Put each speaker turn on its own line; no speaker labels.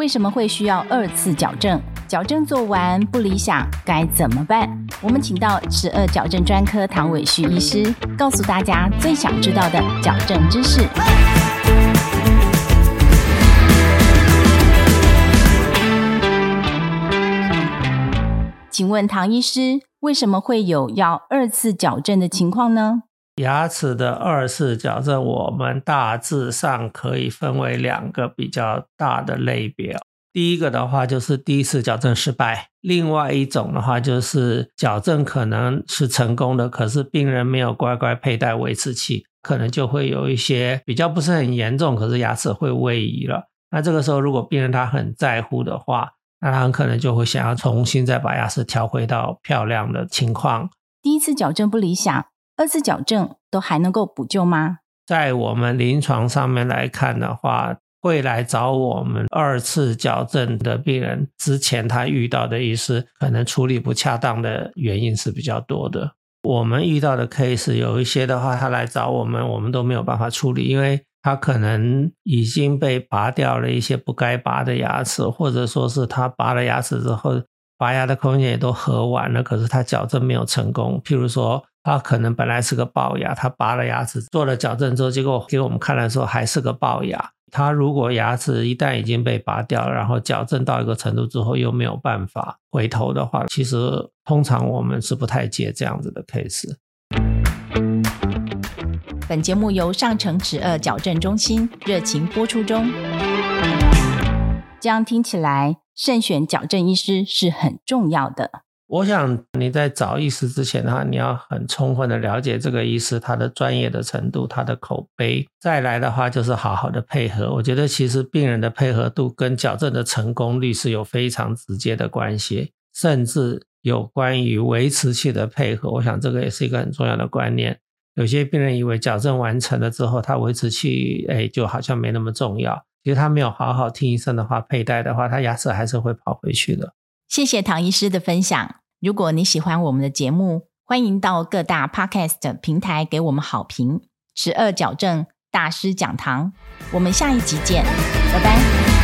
为什么会需要二次矫正？矫正做完不理想，该怎么办？我们请到十二矫正专科唐伟旭医师，告诉大家最想知道的矫正知识。请问唐医师，为什么会有要二次矫正的情况呢？
牙齿的二次矫正，我们大致上可以分为两个比较大的类别。第一个的话就是第一次矫正失败，另外一种的话就是矫正可能是成功的，可是病人没有乖乖佩戴维持器，可能就会有一些比较不是很严重，可是牙齿会位移了。那这个时候如果病人他很在乎的话，那他很可能就会想要重新再把牙齿调回到漂亮的情况。
第一次矫正不理想，二次矫正都还能够补救吗？
在我们临床上面来看的话，会来找我们二次矫正的病人，之前他遇到的医师可能处理不恰当的原因是比较多的。我们遇到的 case 有一些的话，他来找我们，我们都没有办法处理，因为他可能已经被拔掉了一些不该拔的牙齿，或者说是他拔了牙齿之后，拔牙的空间也都合完了，可是他矫正没有成功。譬如说，他可能本来是个龅牙，他拔了牙齿做了矫正之后，结果给我们看的时候还是个龅牙。他如果牙齿一旦已经被拔掉了，然后矫正到一个程度之后又没有办法回头的话，其实通常我们是不太接这样子的 case。
本节目由上城齿颚矫正中心热情播出中。这样听起来，慎选矫正医师是很重要的。
我想你在找医师之前的话，你要很充分的了解这个医师他的专业的程度、他的口碑。再来的话，就是好好的配合。我觉得其实病人的配合度跟矫正的成功率是有非常直接的关系，甚至有关于维持器的配合。我想这个也是一个很重要的观念。有些病人以为矫正完成了之后，他维持器哎就好像没那么重要。其实他没有好好听医生的话佩戴的话，他牙齿还是会跑回去的。
谢谢唐医师的分享。如果你喜欢我们的节目，欢迎到各大 podcast 平台给我们好评。十二矫正大师讲堂，我们下一集见，拜拜。